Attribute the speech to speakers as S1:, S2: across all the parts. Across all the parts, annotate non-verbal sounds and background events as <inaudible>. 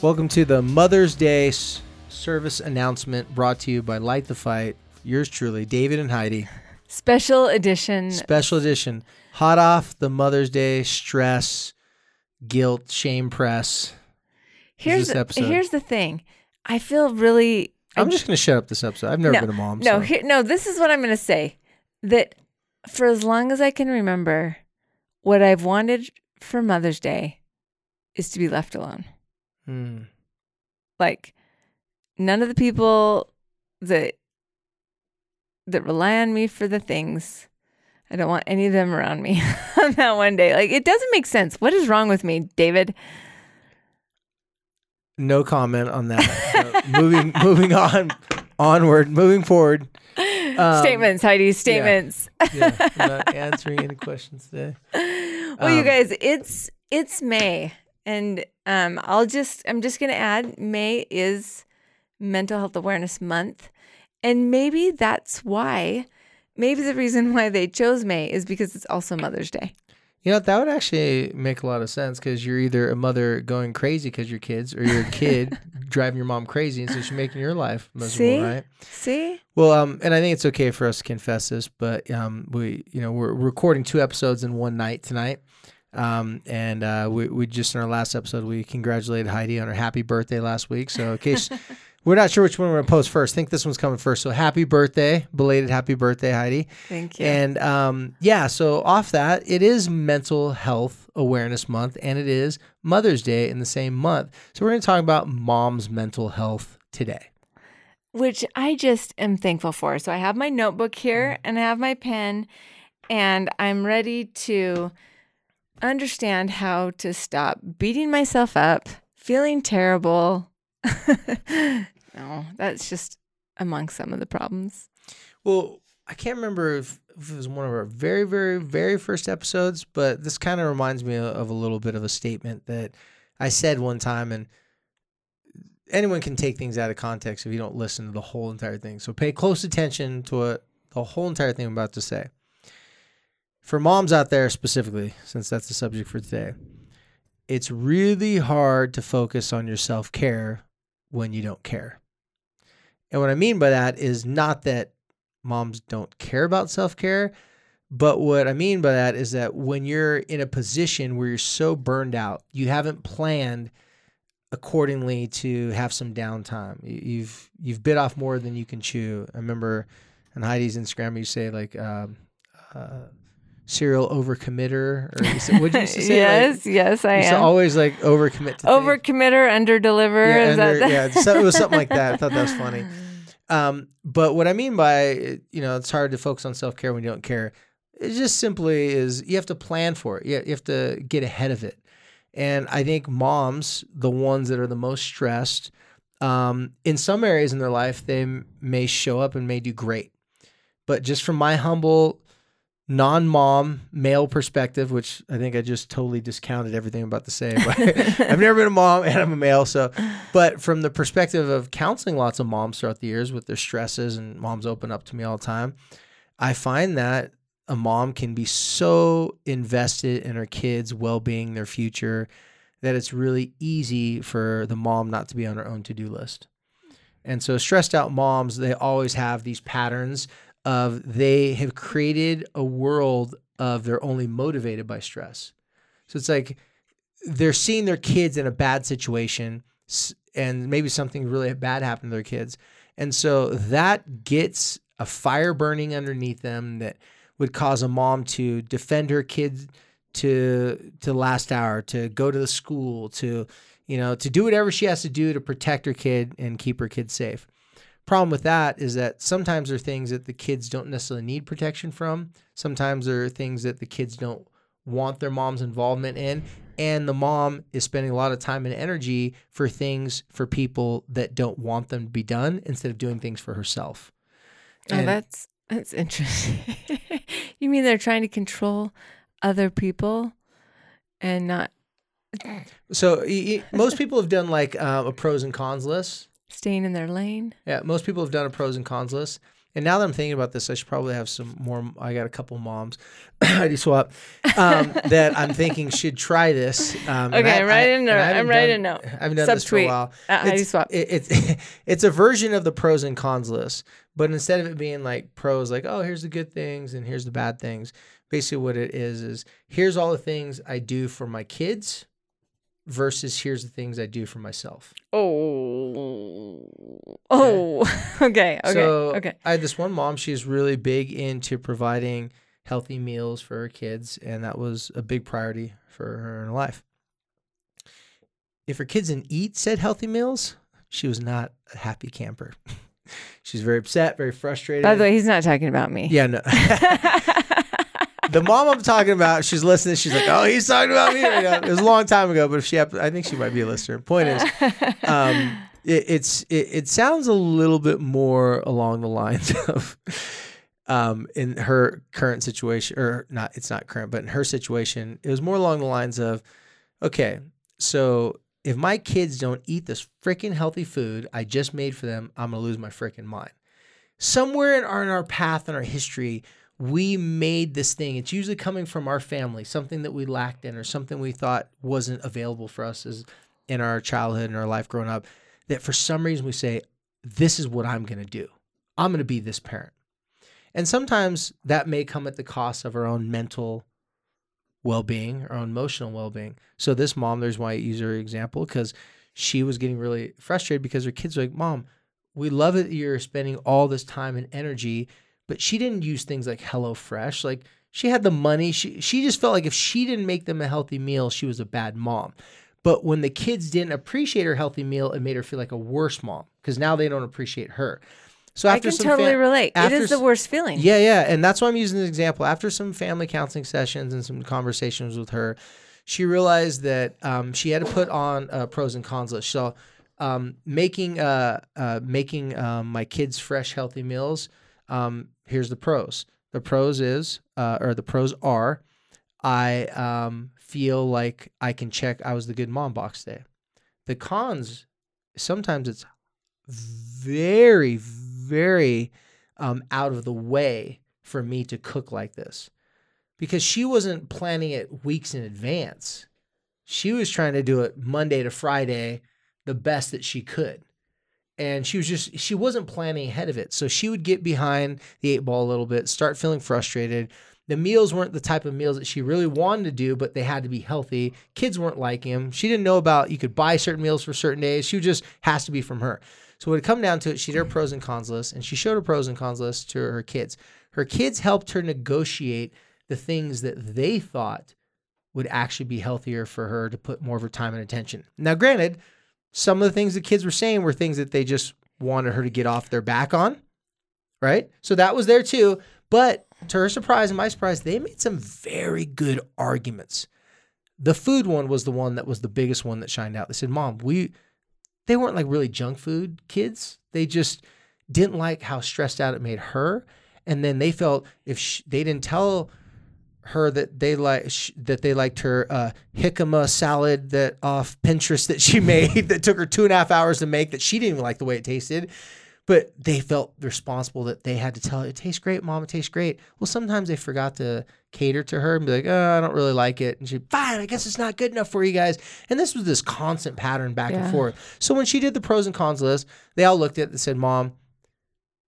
S1: Welcome to the Mother's Day s- service announcement brought to you by Light the Fight. Yours truly, David and Heidi.
S2: Special edition.
S1: Special edition. Hot off the Mother's Day stress, guilt, shame press.
S2: here's
S1: this
S2: the,
S1: episode?
S2: here's the thing. I feel really.
S1: I'm just going to shut up this episode. I've never
S2: no,
S1: been a mom.
S2: No,
S1: so.
S2: here, no. This is what I'm going to say. That for as long as I can remember, what I've wanted for Mother's Day is to be left alone.
S1: Hmm.
S2: Like none of the people that that rely on me for the things. I don't want any of them around me <laughs> on that one day. Like it doesn't make sense. What is wrong with me, David?
S1: No comment on that. So <laughs> moving, moving on, onward, moving forward. Um,
S2: statements, Heidi. Statements.
S1: Yeah, I'm not <laughs> answering any questions today.
S2: well, you
S1: Um,
S2: guys, it's it's May, and um, I'll just I'm just gonna add May is Mental Health Awareness Month, and maybe that's why. Maybe the reason why they chose May is because it's also Mother's Day.
S1: You know, that would actually make a lot of sense because you're either a mother going crazy because your kids, or you're a kid <laughs> driving your mom crazy, and so she's making your life miserable,
S2: See?
S1: right?
S2: See,
S1: Well, um, and I think it's okay for us to confess this, but um, we, you know, we're recording two episodes in one night tonight. Um, and uh, we, we just in our last episode we congratulated Heidi on her happy birthday last week. So in case <laughs> we're not sure which one we're gonna post first, I think this one's coming first. So happy birthday, belated happy birthday, Heidi.
S2: thank you.
S1: And um, yeah, so off that, it is Mental Health Awareness Month and it is Mother's Day in the same month. So we're going to talk about mom's mental health today.
S2: which I just am thankful for. So I have my notebook here and I have my pen, and I'm ready to understand how to stop beating myself up, feeling terrible. <laughs> no, that's just among some of the problems.
S1: Well, I can't remember if, if it was one of our very, very, very first episodes, but this kind of reminds me of a little bit of a statement that I said one time, and anyone can take things out of context if you don't listen to the whole entire thing. So pay close attention to what the whole entire thing I'm about to say. For moms out there specifically, since that's the subject for today, it's really hard to focus on your self care when you don't care. And what I mean by that is not that moms don't care about self care. But what I mean by that is that when you're in a position where you're so burned out, you haven't planned accordingly to have some downtime. You- You've you've bit off more than you can chew. I remember on Heidi's Instagram, you say like um, uh, serial overcommitter, or you said, what did you used to say? <laughs>
S2: yes, yes, I
S1: like, used to
S2: am.
S1: always like overcommit to things.
S2: Overcommitter, underdeliver.
S1: Yeah,
S2: is that
S1: under-
S2: the-
S1: yeah, so- it was something like that. I thought that was funny. <laughs> Um, but what I mean by you know it's hard to focus on self care when you don't care. It just simply is you have to plan for it. You you have to get ahead of it. And I think moms, the ones that are the most stressed, um, in some areas in their life, they m- may show up and may do great. But just from my humble, non-mom male perspective, which I think I just totally discounted everything I'm about to say. But <laughs> I've never been a mom and I'm a male, so but from the perspective of counseling lots of moms throughout the years with their stresses and moms open up to me all the time, I find that a mom can be so invested in her kids' well-being, their future, that it's really easy for the mom not to be on her own to-do list. And so stressed out moms, they always have these patterns of they have created a world of they're only motivated by stress. So it's like they're seeing their kids in a bad situation and maybe something really bad happened to their kids. And so that gets a fire burning underneath them that would cause a mom to defend her kids to to last hour, to go to the school, to you know, to do whatever she has to do to protect her kid and keep her kid safe. Problem with that is that sometimes there are things that the kids don't necessarily need protection from. Sometimes there are things that the kids don't want their mom's involvement in. And the mom is spending a lot of time and energy for things for people that don't want them to be done instead of doing things for herself.
S2: oh, that's that's interesting. <laughs> you mean they're trying to control other people and not
S1: So most people have done like uh, a pros and cons list.
S2: Staying in their lane?
S1: Yeah, most people have done a pros and cons list. And now that I'm thinking about this, I should probably have some more. I got a couple moms, <clears throat> I ID swap, um, <laughs> that I'm thinking should try this. Um,
S2: Okay,
S1: I-
S2: I'm writing
S1: and
S2: note. I'm writing a
S1: done-
S2: note.
S1: I haven't done this for a while.
S2: Uh,
S1: it's,
S2: swap.
S1: it- it's <laughs> it's a version of the pros and cons list, but instead of it being like pros, like oh here's the good things and here's the bad things. Basically, what it is is here's all the things I do for my kids, versus here's the things I do for myself.
S2: Oh. Oh. <laughs> Okay. Okay.
S1: So
S2: okay.
S1: I had this one mom. She's really big into providing healthy meals for her kids, and that was a big priority for her in her life. If her kids didn't eat said healthy meals, she was not a happy camper. <laughs> She's very upset, very frustrated.
S2: By the way, he's not talking about me.
S1: yeah, no. <laughs> the mom I'm talking about, she's listening. She's like, "Oh, he's talking about me right now." It was a long time ago, but if she, I think she might be a listener. Point is, um, it, it's it, it sounds a little bit more along the lines <laughs> of um, in her current situation or not it's not current but in her situation it was more along the lines of okay so if my kids don't eat this freaking healthy food i just made for them i'm gonna lose my freaking mind somewhere in our, in our path and our history we made this thing. It's usually coming from our family something that we lacked in or something we thought wasn't available for us as in our childhood and our life growing up that for some reason we say this is what i'm going to do. I'm going to be this parent. And sometimes that may come at the cost of our own mental well-being our own emotional well-being. So this mom there's why i use her example because she was getting really frustrated because her kids were like mom we love it that you're spending all this time and energy but she didn't use things like HelloFresh like she had the money she she just felt like if she didn't make them a healthy meal she was a bad mom but when the kids didn't appreciate her healthy meal it made her feel like a worse mom because now they don't appreciate her so
S2: I can totally
S1: fam-
S2: relate. It
S1: after
S2: is the worst feeling.
S1: yeah, yeah. And that's why I'm using this example. After some family counseling sessions and some conversations with her, she realized that um, she had to put on a pros and cons list. So, um, making uh, uh, making um, my kids fresh, healthy meals. Um, here's the pros. The pros is, uh, or the pros are, I um, feel like I can check I was the good mom box day. The cons, sometimes it's very, very um, out of the way for me to cook like this because she wasn't planning it weeks in advance. She was trying to do it Monday to Friday the best that she could. And she was just, she wasn't planning ahead of it. So she would get behind the eight ball a little bit, start feeling frustrated. The meals weren't the type of meals that she really wanted to do, but they had to be healthy. Kids weren't like him. She didn't know about you could buy certain meals for certain days. She just has to be from her. So when it come down to it, she did her pros and cons list, and she showed her pros and cons list to her kids. Her kids helped her negotiate the things that they thought would actually be healthier for her to put more of her time and attention. Now, granted, some of the things the kids were saying were things that they just wanted her to get off their back on, right? So that was there too. But to her surprise and my surprise, they made some very good arguments. The food one was the one that was the biggest one that shined out. They said, "Mom, we they weren't like really junk food kids. They just didn't like how stressed out it made her, and then they felt if sh they didn't tell her that they like sh- that they liked her uh, jicama salad that off Pinterest that she <laughs> made that took her two and a half hours to make that she didn't even like the way it tasted." But they felt responsible that they had to tell her, it tastes great, mom, it tastes great. Well, sometimes they forgot to cater to her and be like, oh, I don't really like it. And she, fine, I guess it's not good enough for you guys. And this was this constant pattern back and forth. So when she did the pros and cons list, they all looked at it and said, Mom,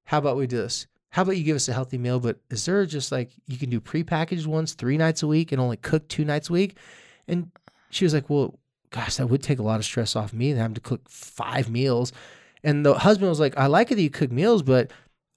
S1: how about we do this? How about you give us a healthy meal? But is there just like you can do prepackaged ones three nights a week and only cook two nights a week? And she was like, Well, gosh, that would take a lot of stress off me and having to cook five meals. And the husband was like, I like it that you cook meals, but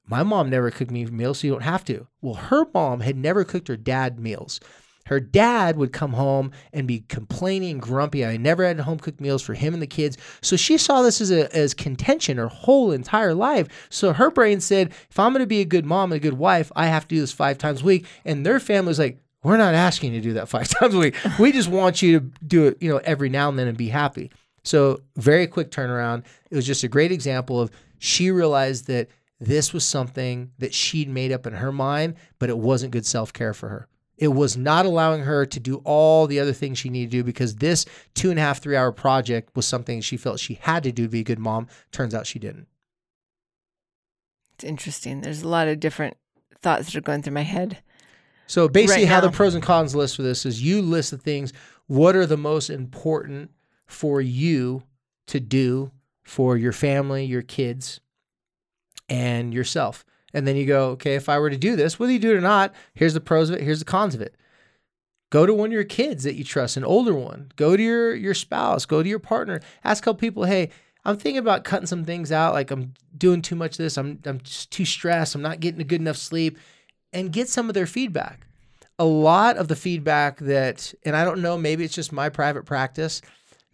S1: my mom never cooked me meals, so you don't have to. Well, her mom had never cooked her dad meals. Her dad would come home and be complaining and grumpy. I never had home cooked meals for him and the kids. So she saw this as a as contention her whole entire life. So her brain said, if I'm going to be a good mom and a good wife, I have to do this five times a week. And their family was like, we're not asking you to do that five <laughs> times a week. We just want you to do it, you know, every now and then and be happy. So very quick turnaround. It was just a great example of she realized that this was something that she'd made up in her mind, but it wasn't good self care for her. It was not allowing her to do all the other things she needed to do because this two and a half, three hour project was something she felt she had to do to be a good mom. Turns out she didn't.
S2: It's interesting. There's a lot of different thoughts that are going through my head.
S1: So basically,
S2: Right
S1: how the pros and cons list for this is you list the things. What are the most important for you to do for your family, your kids, and yourself? And then you go, okay, if I were to do this, whether you do it or not, here's the pros of it, here's the cons of it. Go to one of your kids that you trust, an older one. Go to your your spouse. Go to your partner. Ask a couple people, hey, I'm thinking about cutting some things out. Like I'm doing too much of this. I'm I'm just too stressed. I'm not getting a good enough sleep, and get some of their feedback. A lot of the feedback that, and I don't know, maybe it's just my private practice,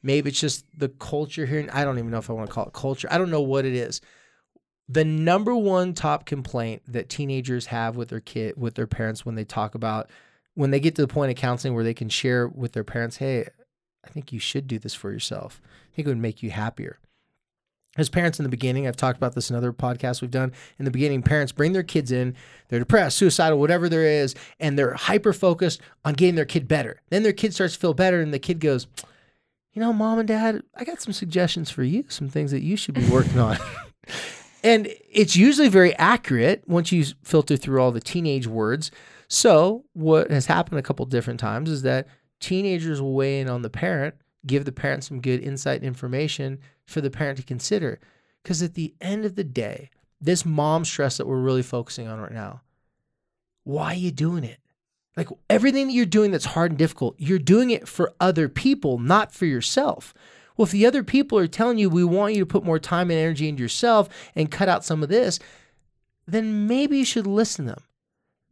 S1: maybe it's just the culture here. I don't even know if I want to call it culture. I don't know what it is. The number one top complaint that teenagers have with their kid, with their parents, when they talk about when they get to the point of counseling where they can share with their parents, hey, I think you should do this for yourself. I think it would make you happier. As parents in the beginning, I've talked about this in other podcasts we've done. In the beginning, parents bring their kids in, they're depressed, suicidal, whatever there is, and they're hyper focused on getting their kid better. Then their kid starts to feel better, and the kid goes, You know, mom and dad, I got some suggestions for you, some things that you should be working on. <laughs> And it's usually very accurate once you filter through all the teenage words. So, what has happened a couple different times is that teenagers will weigh in on the parent, give the parent some good insight information for the parent to consider. Because at the end of the day, this mom stress that we're really focusing on right now, why are you doing it? Like everything that you're doing that's hard and difficult, you're doing it for other people, not for yourself. Well, if the other people are telling you, we want you to put more time and energy into yourself and cut out some of this, then maybe you should listen to them.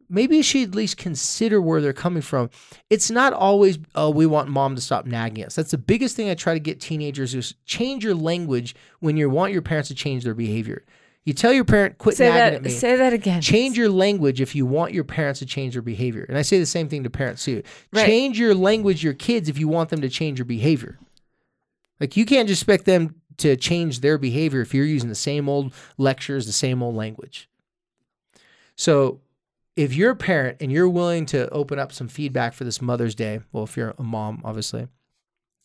S1: Maybe you should at least consider where they're coming from. It's not always, oh, we want mom to stop nagging us. That's the biggest thing I try to get teenagers is change your language when you want your parents to change their behavior. You tell your parent, quit
S2: Say
S1: nagging at
S2: that.
S1: me.
S2: Say that again.
S1: Change your language if you want your parents to change their behavior. And I say the same thing to parents too.
S2: Right.
S1: Change your language, your kids, if you want them to change your behavior. Like you can't just expect them to change their behavior if you're using the same old lectures, the same old language. So if you're a parent and you're willing to open up some feedback for this Mother's Day, well, if you're a mom, obviously,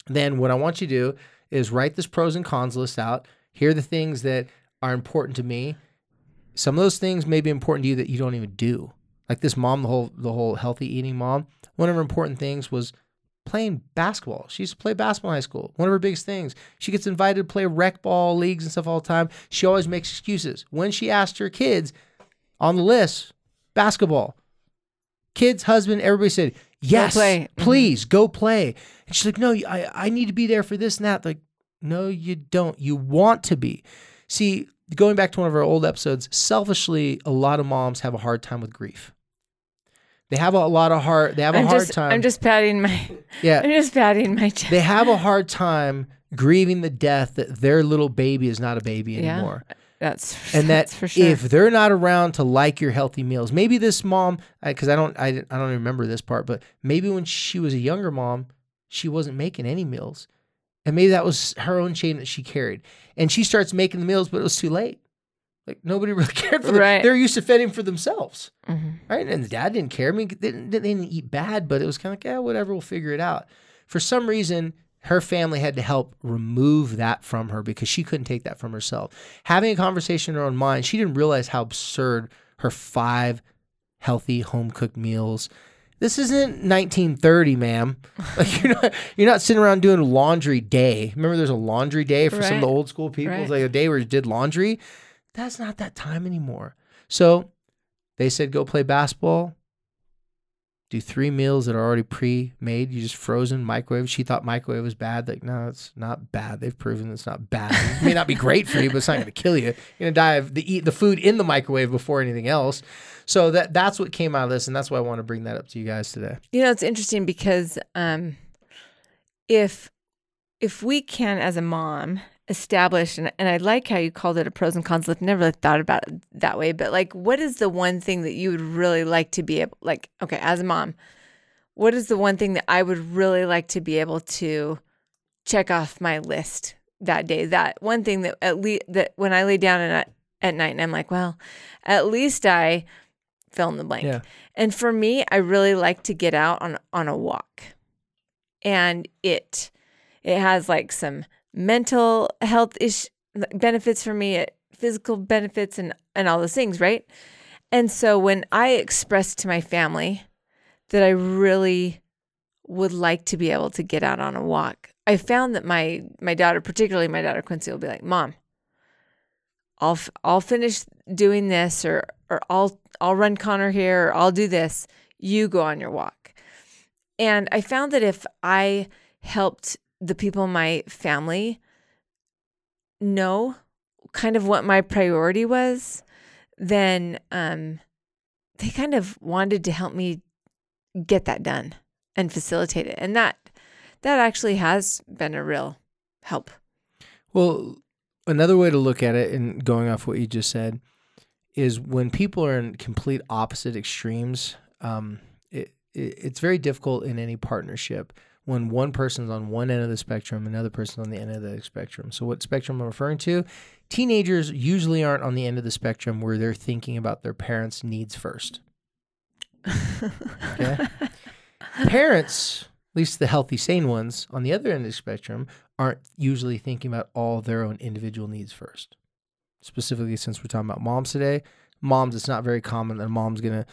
S1: then what I want you to do is write this pros and cons list out. Here are the things that are important to me. Some of those things may be important to you that you don't even do. Like this mom, the whole the whole healthy eating mom. One of her important things was playing basketball. She used to play basketball in high school. One of her biggest things. She gets invited to play rec ball leagues and stuff all the time. She always makes excuses. When she asked her kids on the list, basketball, kids, husband, everybody said, yes,
S2: play." Mhm.
S1: please go play. And she's like, no, I, I need to be there for this and that. Like, no, you don't. You want to be. See, going back to one of our old episodes, selfishly, a lot of moms have a hard time with grief. They have a lot of hard. They have a
S2: I'm
S1: hard
S2: just.
S1: time.
S2: I'm just patting my.
S1: yeah,
S2: I'm just patting my <laughs> chest.
S1: they have a hard time grieving the death that their little baby is not a baby anymore. Yeah.
S2: That's
S1: And that
S2: that's for sure.
S1: if they're not around to like your healthy meals, maybe this mom, because I don't, I, I don't remember this part, but maybe when she was a younger mom, she wasn't making any meals, and maybe that was her own shame that she carried, and she starts making the meals, but it was too late. Like nobody <laughs> really cared for them.
S2: Right.
S1: They're used to fending for themselves
S2: Mhm.
S1: right? And the dad didn't care. I mean, they didn't, they didn't eat bad, but it was kind of like, yeah, whatever, we'll figure it out. For some reason, her family had to help remove that from her because she couldn't take that from herself. Having a conversation in her own mind, she didn't realize how absurd her five healthy home cooked meals. This isn't 1930, ma'am. <laughs> Like you're not you're not sitting around doing laundry day. Remember, there's a laundry day for some of the old school people. It's like a day where you did laundry. That's not that time anymore. So they said go play basketball. do three meals that are already pre-made. You just frozen microwave. She thought microwave was bad. Like, no, it's not bad. They've proven it's not bad. It may not be great for you, but it's not going to kill you. You're going to die of the eat the food in the microwave before anything else. So that that's what came out of this, and that's why I want to bring that up to you guys today.
S2: You know, it's interesting because um, if if we can, as a mom, establish and, and I like how you called it a pros and cons list. Never really thought about it that way, but like, what is the one thing that you would really like to be able, like, okay, as a mom, what is the one thing that I would really like to be able to check off my list that day? That one thing that at least that when I lay down at at night and I'm like, well, at least I fill in the blank.
S1: Yeah.
S2: And for me, I really like to get out on on a walk. And it it has like some mental health ish benefits for me, physical benefits and and all those things, right? And so when I expressed to my family that I really would like to be able to get out on a walk, I found that my my daughter, particularly my daughter Quincy, will be like, "Mom, I'll f- I'll finish doing this, or or I'll I'll run Connor here, or I'll do this. You go on your walk." And I found that if I helped the people in my family know kind of what my priority was, then um, they kind of wanted to help me get that done and facilitate it. And that that actually has been a real help.
S1: Well, another way to look at it, and going off what you just said, is when people are in complete opposite extremes. Um, it, it, it's very difficult in any partnership when one person's on one end of the spectrum, another person's on the end of the spectrum. So, what spectrum I'm referring to? Teenagers usually aren't on the end of the spectrum where they're thinking about their parents' needs first. Okay. <laughs> Parents, at least the healthy, sane ones, on the other end of the spectrum, aren't usually thinking about all their own individual needs first. Specifically, since we're talking about moms today, moms, it's not very common that a mom's gonna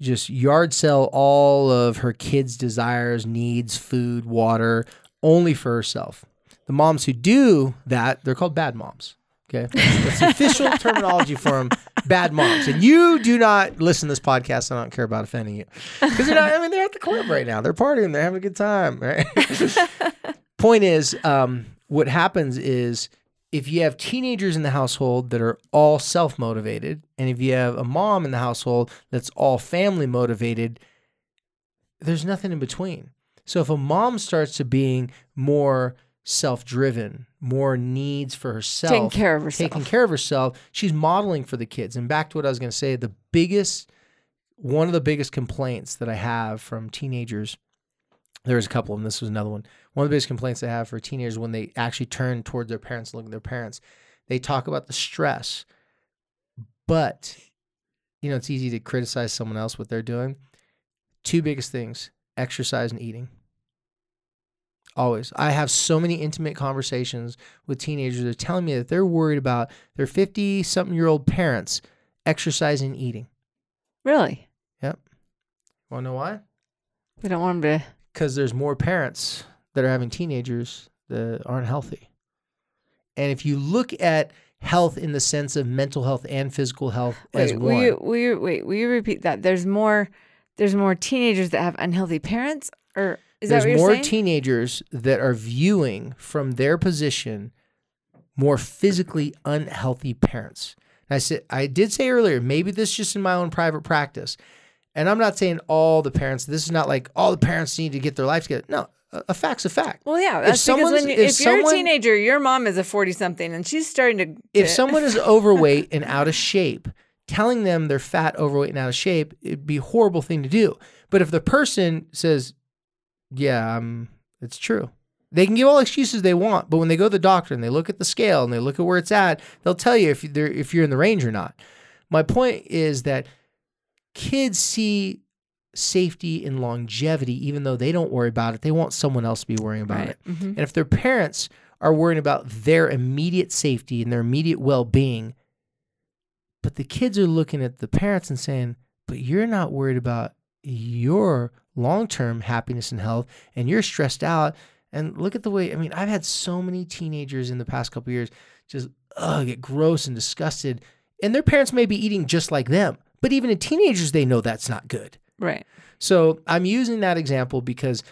S1: just yard sell all of her kids' desires, needs, food, water, only for herself. The moms who do that, they're called bad moms. Okay, that's the <laughs> official terminology for them. Bad moms, and you do not listen to this podcast. I don't care about offending you because they're not. I mean, they're at the club right now. They're partying. They're having a good time. Right. <laughs> Point is, um, what happens is if you have teenagers in the household that are all self motivated, and if you have a mom in the household that's all family motivated, there's nothing in between. So if a mom starts to being more self driven, more needs for herself,
S2: Taking care of herself.
S1: taking care of herself, she's modeling for the kids. And back to what I was going to say, the biggest, one of the biggest complaints that I have from teenagers, there's a couple of them. This was another one. One of the biggest complaints I have for teenagers when they actually turn towards their parents, and look at their parents, they talk about the stress. But, you know, it's easy to criticize someone else what they're doing. Two biggest things exercise and eating. Always. I have so many intimate conversations with teenagers that are telling me that they're worried about their 50 something year old parents exercising and eating.
S2: Really? Yep.
S1: Want to know why?
S2: We don't want them to.
S1: Because there's more parents that are having teenagers that aren't healthy. And if you look at health in the sense of mental health and physical health as one,
S2: will you, will you, wait, will you repeat that? There's more. There's more teenagers that have unhealthy parents, or is
S1: there's
S2: that what you're
S1: more
S2: saying?
S1: teenagers that are viewing from their position more physically unhealthy parents. And I said I did say earlier, maybe this is just in my own private practice. And I'm not saying all the parents, this is not like all the parents need to get their life together. No, a, a fact's a fact.
S2: well, yeah, that's because
S1: someone's-
S2: when you,
S1: if
S2: if, you're a teenager, your mom is a forty something, and she's starting to.
S1: if someone is <laughs> overweight and out of shape, telling them they're fat, overweight, and out of shape, it'd be a horrible thing to do. But if the person says, "Yeah, um, it's true," they can give all excuses they want. But when they go to the doctor and they look at the scale and they look at where it's at, they'll tell you if they're if you're in the range or not. My point is that kids see safety and longevity, even though they don't worry about it. They want someone else to be worrying about
S2: right.
S1: it.
S2: mhm.
S1: And if their parents are worrying about their immediate safety and their immediate well being, but the kids are looking at the parents and saying, but you're not worried about your long term happiness and health, and you're stressed out. And look at the way, I mean, I've had so many teenagers in the past couple years just ugh, get gross and disgusted. And their parents may be eating just like them, but even in teenagers, they know that's not good.
S2: Right.
S1: So I'm using that example because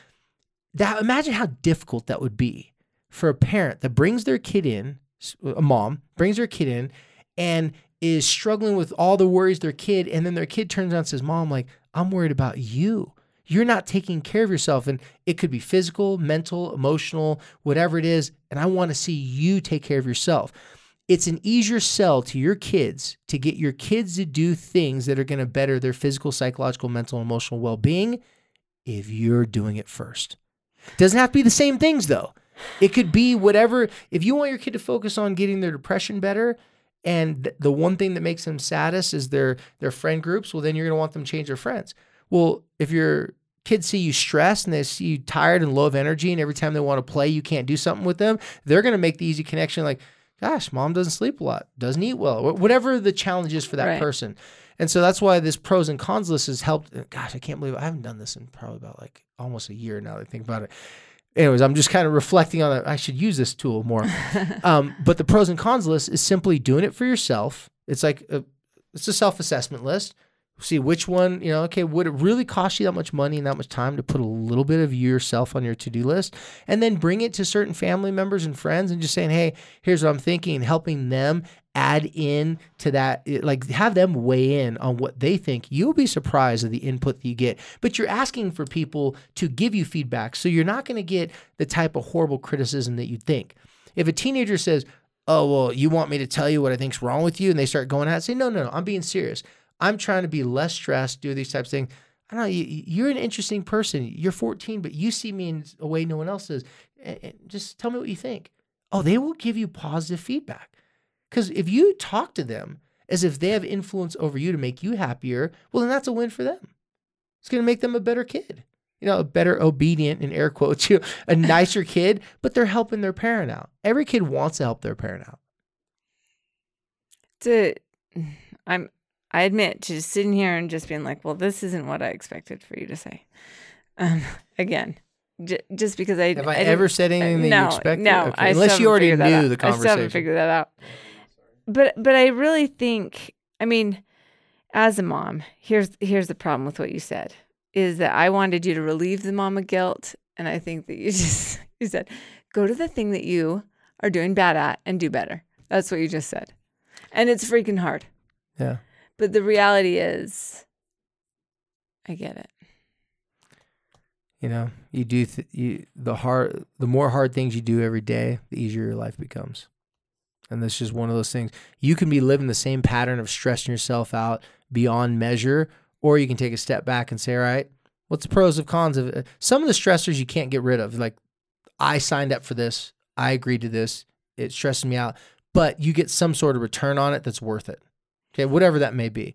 S1: that imagine how difficult that would be for a parent that brings their kid in, a mom brings their kid in and is struggling with all the worries their kid and then their kid turns around and says, "Mom, like I'm worried about you." You're not taking care of yourself. And it could be physical, mental, emotional, whatever it is. And I want to see you take care of yourself it's an easier sell to your kids to get your kids to do things that are going to better their physical, psychological, mental, and emotional well being if you're doing it first. Doesn't have to be the same things though. It could be whatever. If you want your kid to focus on getting their depression better, and th- the one thing that makes them saddest is their their friend groups, well, then you're gonna want them to change their friends. Well, if your kids see you stressed and they see you tired and low of energy, and every time they want to play, you can't do something with them, they're gonna make the easy connection like, gosh, mom doesn't sleep a lot, doesn't eat well, whatever the challenge is for that right. person. And so that's why this pros and cons list has helped. Uh, gosh, I can't believe. I haven't done this in probably about like almost a year now that I think about it. Anyways, I'm just kind of reflecting on that. I should use this tool more. <laughs> um, but the pros and cons list is simply doing it for yourself. It's like a, it's a self assessment list see which one, you know, okay, would it really cost you that much money and that much time to put a little bit of yourself on your to do list? And then bring it to certain family members and friends and just saying, hey, here's what I'm thinking, and helping them add in to that, eh, like have them weigh in on what they think. You'll be surprised at the input that you get. But you're asking for people to give you feedback. So you're not going to get the type of horrible criticism that you think. If a teenager says, oh well you want me to tell you what i think's wrong with you and they start going at say no no no i'm being serious I'm trying to be less stressed, do these types of things. I don't know. You, are an interesting person. You're 14, but you see me in a way no one else does. Just tell me what you think. Oh, they will give you positive feedback. Because if you talk to them as if they have influence over you to make you happier, well, then that's a win for them. It's going to make them a better kid, you know, a better obedient, in air quotes, <laughs> you a nicer kid, but they're helping their parent out. Every kid wants to help their parent out.
S2: To, <sighs> I'm I admit to just sitting here and just being like, well, this isn't what I expected for you to say. Um, <laughs> again, j- just because I
S1: have I, I ever said anything that
S2: no,
S1: you expected?
S2: No,
S1: okay. unless you already knew the conversation. I
S2: still haven't figured that out. But but I really think, I mean, as a mom, here's here's the problem with what you said is that I wanted you to relieve the mama guilt, and I think that you <laughs> just you said go to the thing that you are doing bad at and do better. That's what you just said, and it's freaking hard.
S1: Yeah.
S2: But the reality is, I get it.
S1: You know, you do th- you the hard the more hard things you do every day, the easier your life becomes. And this is one of those things. You can be living the same pattern of stressing yourself out beyond measure, or you can take a step back and say, all right, what's the pros and cons of it? Some of the stressors you can't get rid of. Like, I signed up for this. I agreed to this. It stresses me out. But you get some sort of return on it that's worth it. Okay, whatever that may be.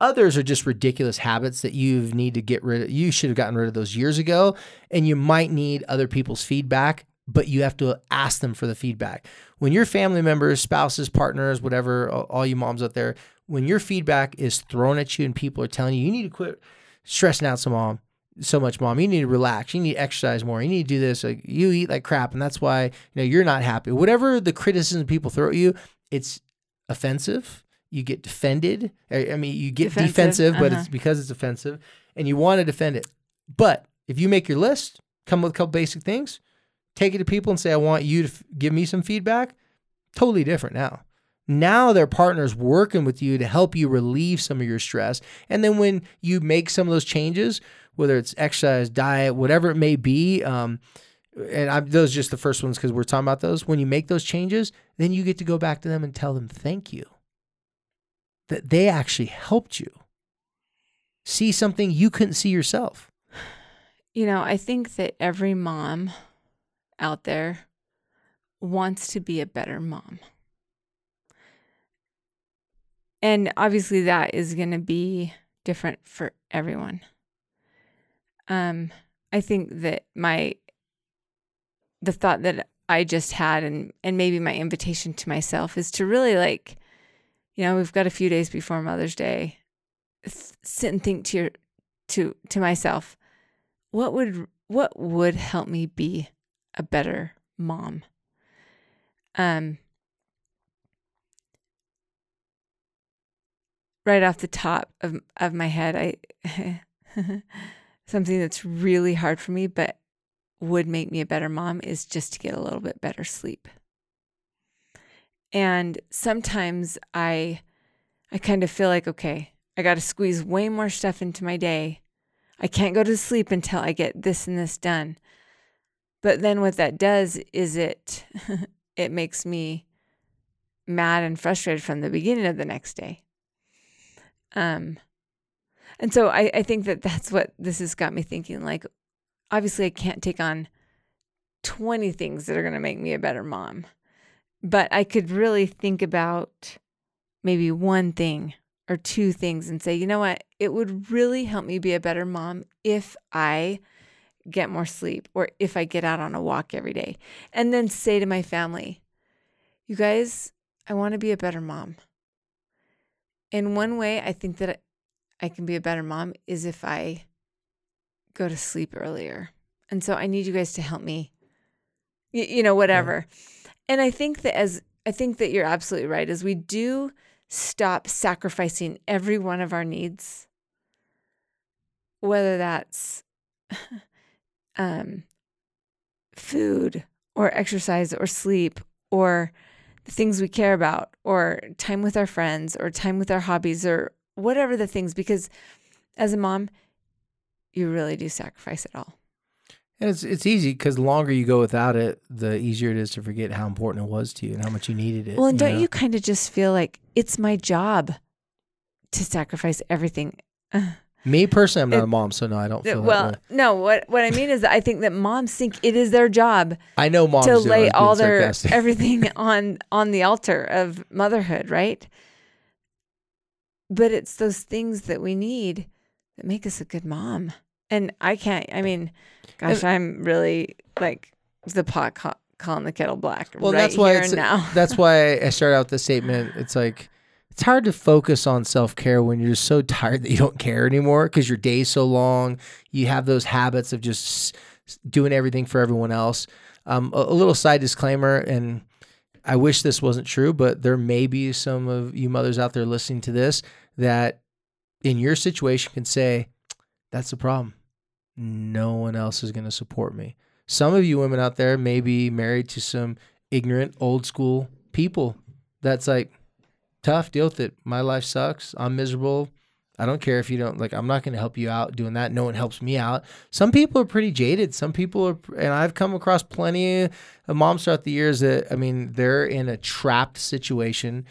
S1: Others are just ridiculous habits that you need to get rid of. You should have gotten rid of those years ago, and you might need other people's feedback, but you have to ask them for the feedback. When your family members, spouses, partners, whatever, all you moms out there, when your feedback is thrown at you and people are telling you, you need to quit stressing out some mom, so much, mom. You need to relax. You need to exercise more. You need to do this. Like you eat like crap, and that's why you know you're not happy. Whatever the criticism people throw at you, it's offensive you get defended. I mean, you get defensive, defensive but uh-huh. it's because it's offensive, and you want to defend it. But if you make your list, come with a couple basic things, take it to people and say, "I want you to f- give me some feedback." Totally different now. Now their partners working with you to help you relieve some of your stress, and then when you make some of those changes, whether it's exercise, diet, whatever it may be. Um, and I'm, those are just the first ones because we're talking about those. When you make those changes, then you get to go back to them and tell them thank you that they actually helped you see something you couldn't see yourself.
S2: You know, I think that every mom out there wants to be a better mom. And obviously that is going to be different for everyone. Um I think that my the thought that I just had and and maybe my invitation to myself is to really like you know, we've got a few days before Mother's Day. sit and think to your to to myself, what would what would help me be a better mom? Um right off the top of of my head, I <laughs> something that's really hard for me, but would make me a better mom is just to get a little bit better sleep. And sometimes I I kind of feel like okay, I got to squeeze way more stuff into my day. I can't go to sleep until I get this and this done. But then what that does is it <laughs> it makes me mad and frustrated from the beginning of the next day. Um and so I, I think that that's what this has got me thinking like obviously I can't take on 20 things that are going to make me a better mom. But I could really think about maybe one thing or two things and say, you know what? It would really help me be a better mom if I get more sleep or if I get out on a walk every day. And then say to my family, you guys, I want to be a better mom. In one way, I think that I can be a better mom is if I go to sleep earlier. And so I need you guys to help me, you, you know, whatever. Yeah. And I think that as I think that you're absolutely right, as we do stop sacrificing every one of our needs, whether that's <laughs> um, food or exercise or sleep or the things we care about or time with our friends or time with our hobbies or whatever the things, because as a mom, you really do sacrifice it all.
S1: And it's it's easy because the longer you go without it, the easier it is to forget how important it was to you and how much you needed it.
S2: Well, and
S1: you
S2: don't know? you kind of just feel like it's my job to sacrifice everything? <sighs>
S1: Me personally, I'm not it, a mom, so no, I don't feel
S2: well. No, what what I mean is, I think that moms think it is their job.
S1: I know moms
S2: to lay all their <laughs> everything on on the altar of motherhood, right? But it's those things that we need that make us a good mom. And I can't, I mean, gosh, I'm really like the pot ca- calling the kettle black. Well, right that's why it's, now. <laughs>
S1: that's why I start out the <laughs> statement. It's like, it's hard to focus on self care when you're just so tired that you don't care anymore because your day's so long. You have those habits of just doing everything for everyone else. Um, a, a little side disclaimer, and I wish this wasn't true, but there may be some of you mothers out there listening to this that in your situation can say, that's the problem. No one else is going to support me. Some of you women out there may be married to some ignorant, old school people. That's like, tough, deal with it. My life sucks. I'm miserable. I don't care if you don't like I'm not going to help you out doing that. No one helps me out. Some people are pretty jaded. Some people are and I've come across plenty of moms throughout the years that I mean, they're in a trapped situation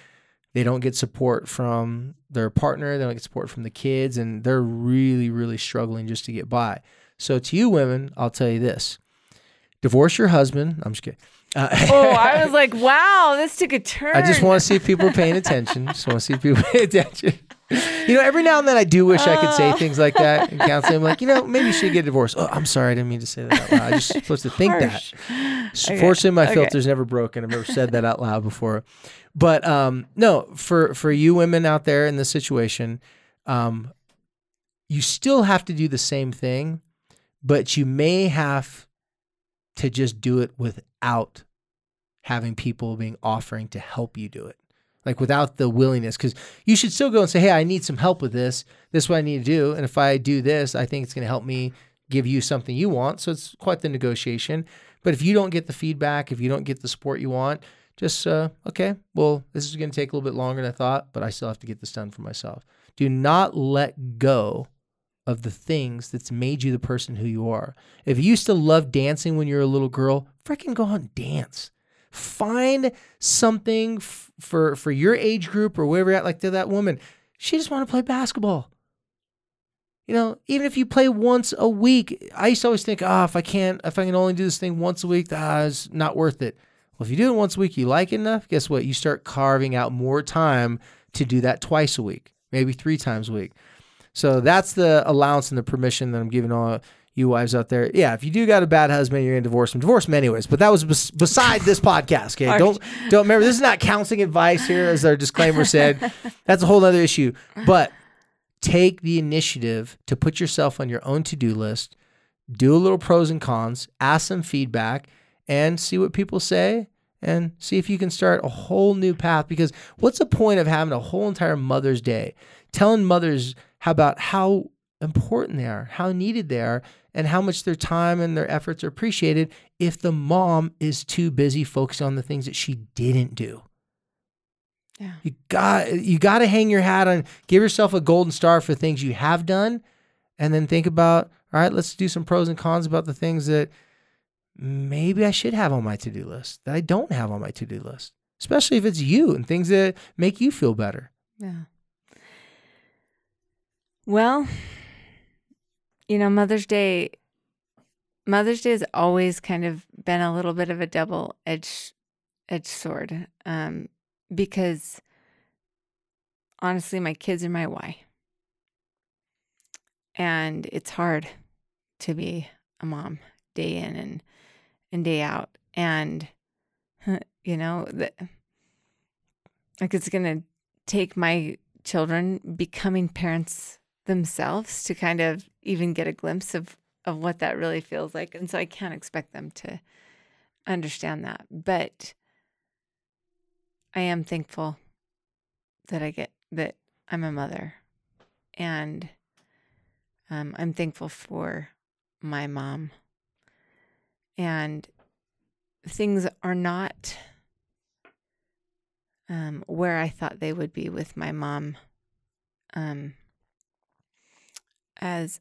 S1: they don't get support from their partner, they don't get support from the kids, and they're really, really struggling just to get by. So, to you women, I'll tell you this divorce your husband. I'm just kidding.
S2: Uh, oh, I was <laughs> like, wow, this took a turn.
S1: I just want to see if people are paying attention. Just want to see if people <laughs> pay attention. You know, every now and then I do wish uh, I could say things like that in counseling. I'm like, you know, maybe you should get a divorce. Oh, I'm sorry, I didn't mean to say that. Out loud. I just supposed to think harsh. that. Okay. Fortunately, my okay. filter's never broken. I've never said that out loud before. But um, no, for for you women out there in this situation, um, you still have to do the same thing, but you may have to just do it without having people being offering to help you do it like without the willingness because you should still go and say hey i need some help with this. This is what i need to do. And if i do this i think it's going to help me give you something you want. So it's quite the negotiation. But if you don't get the feedback if you don't get the support you want just uh, okay well this is going to take a little bit longer than i thought but i still have to get this done for myself. Do not let go of the things that's made you the person who you are. If you used to love dancing when you were a little girl freaking go out and dance Find something f- for for your age group or wherever you're at. Like to that woman, she just want to play basketball. You know, even if you play once a week, I used to always think, ah, oh, if I can't, if I can only do this thing once a week, ah, it's not worth it. Well, if you do it once a week, you like it enough. Guess what? You start carving out more time to do that twice a week, maybe three times a week. So that's the allowance and the permission that I'm giving all you wives out there, yeah, if you do got a bad husband, you're gonna divorce him. Divorce him anyways. But that was bes- beside this podcast. Okay, don't don't remember. This is not counseling advice here, as our disclaimer said. <laughs> That's a whole other issue. But take the initiative to put yourself on your own to do list. Do a little pros and cons. Ask some feedback and see what people say and see if you can start a whole new path. Because what's the point of having a whole entire Mother's Day telling mothers how about how important they are, how needed they are, and how much their time and their efforts are appreciated if the mom is too busy focusing on the things that she didn't do.
S2: Yeah.
S1: You got you got to hang your hat on give yourself a golden star for things you have done and then think about all right, let's do some pros and cons about the things that maybe I should have on my to-do list that I don't have on my to-do list. Especially if it's you and things that make you feel better.
S2: Yeah. Well, you know, Mother's Day Mother's Day has always kind of been a little bit of a double edged edged sword. Um, because honestly, my kids are my why. And it's hard to be a mom day in and, and day out. And, <laughs> you know, that like it's to take my children becoming parents themselves to kind of even get a glimpse of, of what that really feels like. And so I can't expect them to understand that. But I am thankful that I get that I'm a mother. And um, I'm thankful for my mom. And things are not um, where I thought they would be with my mom. Um, as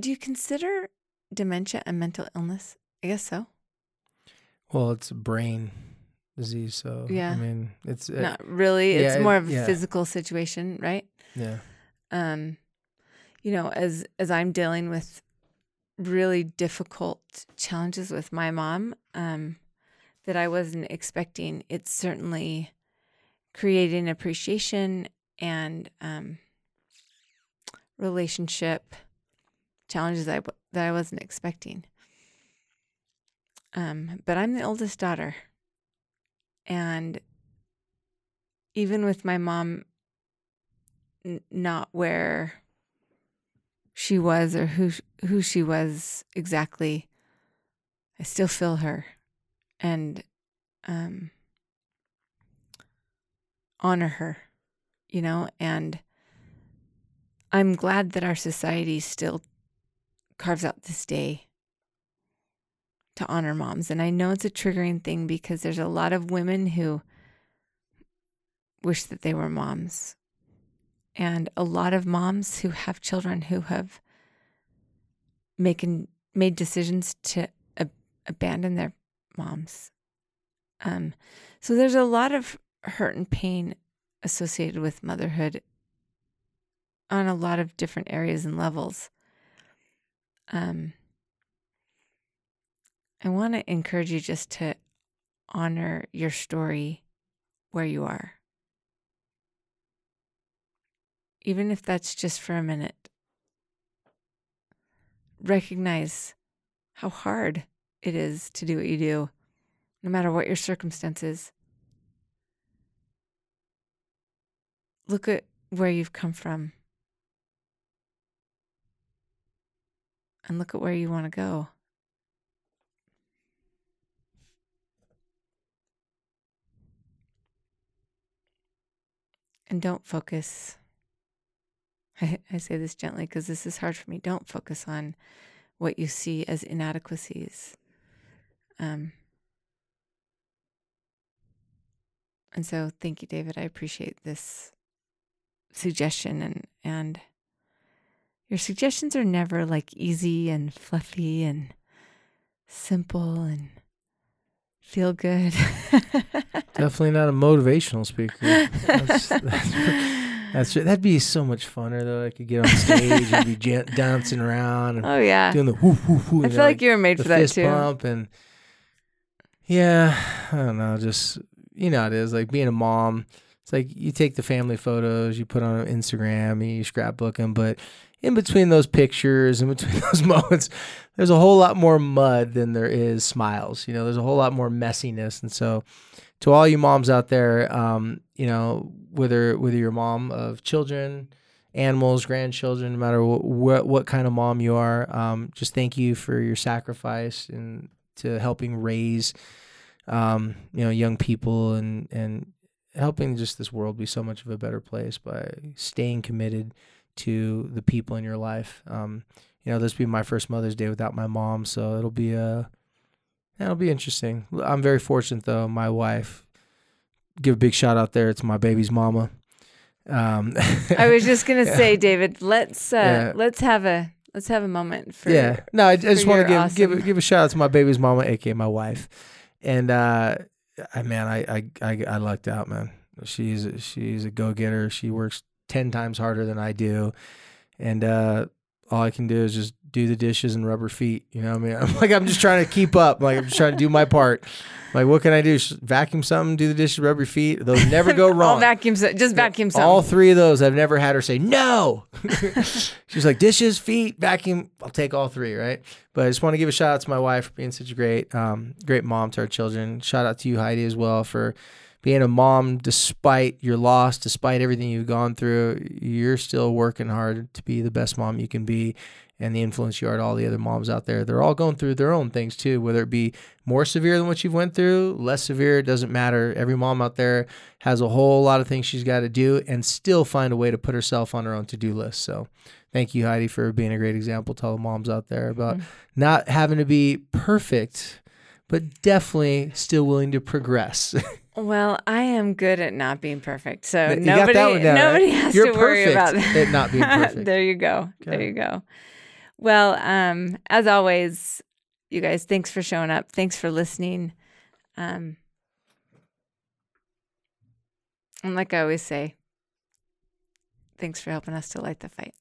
S2: do you consider dementia a mental illness? I guess so.
S1: Well, it's a brain disease, so
S2: Yeah.
S1: I mean, it's uh,
S2: Not really.
S1: yeah,
S2: It's
S1: it-
S2: more of a
S1: yeah.
S2: physical situation, right?
S1: yeah.
S2: um you know as as i'm dealing with really difficult challenges with my mom um that i wasn't expecting it's certainly creating appreciation and um relationship challenges that I, that I wasn't expecting. Um but i'm the oldest daughter. And even with my mom n- not where she was or who sh- who she was exactly i still feel her. And um honor her you know? And i'm glad that our society still carves out this day to honor moms and i know it's a triggering thing because there's a lot of women who wish that they were moms and a lot of moms who have children who have making made decisions to ab- abandon their moms. Um, so there's a lot of hurt and pain associated with motherhood on a lot of different areas and levels. Um, I want to encourage you just to honor your story where you are even if that's just for a minute. Recognize how hard it is to do what you do, no matter what your circumstances. Look at where you've come from and look at where you want to go. And don't focus <laughs> I, I say this gently because this is hard for me. Don't focus on what you see as inadequacies. Um, and so, thank you, David. I appreciate this suggestion, and and your suggestions are never like easy and fluffy and simple and feel good. <laughs>
S1: Definitely not a motivational speaker. That's, <laughs> that's, that's that'd be so much funner though. I could get on stage and be <laughs> jan- dancing around and
S2: oh yeah,
S1: doing the whoo whoo whoo.
S2: I feel
S1: know,
S2: like you were made for that
S1: fist
S2: too.
S1: pump and yeah, I don't know. Just you know, how it is like being a mom. It's like you take the family photos, you put on Instagram, you scrapbook them, but in between those pictures, in between <laughs> those moments, there's a whole lot more mud than there is smiles. You know, there's a whole lot more messiness, and so to all you moms out there, um, you know, whether whether you're a mom of children, animals, grandchildren, no matter what what, what kind of mom you are, um, just thank you for your sacrifice and to helping raise, um, you know, young people and and helping just this world be so much of a better place by staying committed to the people in your life. Um, you know, this will be my first Mother's Day without my mom, so it'll be a it'll be interesting. I'm very fortunate though. My wife, give a big shout out there to my baby's mama. Um,
S2: I was just gonna <laughs>
S1: Yeah.
S2: say, David, let's uh,
S1: Yeah.
S2: let's have a let's have a moment for
S1: yeah. No, I, I just want to give give
S2: awesome-
S1: give a shout out to my baby's mama, aka my wife, and uh, I man, I I I, I lucked out, man. She's she's a go getter. She works ten times harder than I do, and uh, all I can do is just do the dishes and rub her feet. You know, what I mean, <laughs> I'm like I'm just trying to keep up. Like I'm just trying to do my part. Like what can I do? Just vacuum something, do the dishes, rub your feet. Those never go <laughs>
S2: All
S1: wrong.
S2: vacuum, so- just vacuum something.
S1: All three of those, I've never had her say no. <laughs> She's like dishes, feet, vacuum. I'll take all three, right? But I just want to give a shout out to my wife for being such a great, um, great mom to our children. Shout out to you, Heidi, as well for being a mom despite your loss, despite everything you've gone through. You're still working hard to be the best mom you can be. And the influence you are to all the other moms out there. They're all going through their own things too, whether it be more severe than what you've went through, less severe, it doesn't matter. Every mom out there has a whole lot of things she's got to do and still find a way to put herself on her own to-do list. So thank you, Heidi, for being a great example to all the moms out there about mm-hmm. not having to be perfect, but definitely still willing to progress. <laughs>
S2: Well, I am good at not being perfect, so
S1: You
S2: nobody
S1: down, right?
S2: nobody has
S1: You're
S2: to worry about that.
S1: at not being perfect. <laughs>
S2: there you go. There you go. Well, um, as always, you guys, thanks for showing up. Thanks for listening. Um, and like I always say, thanks for helping us to light the fight.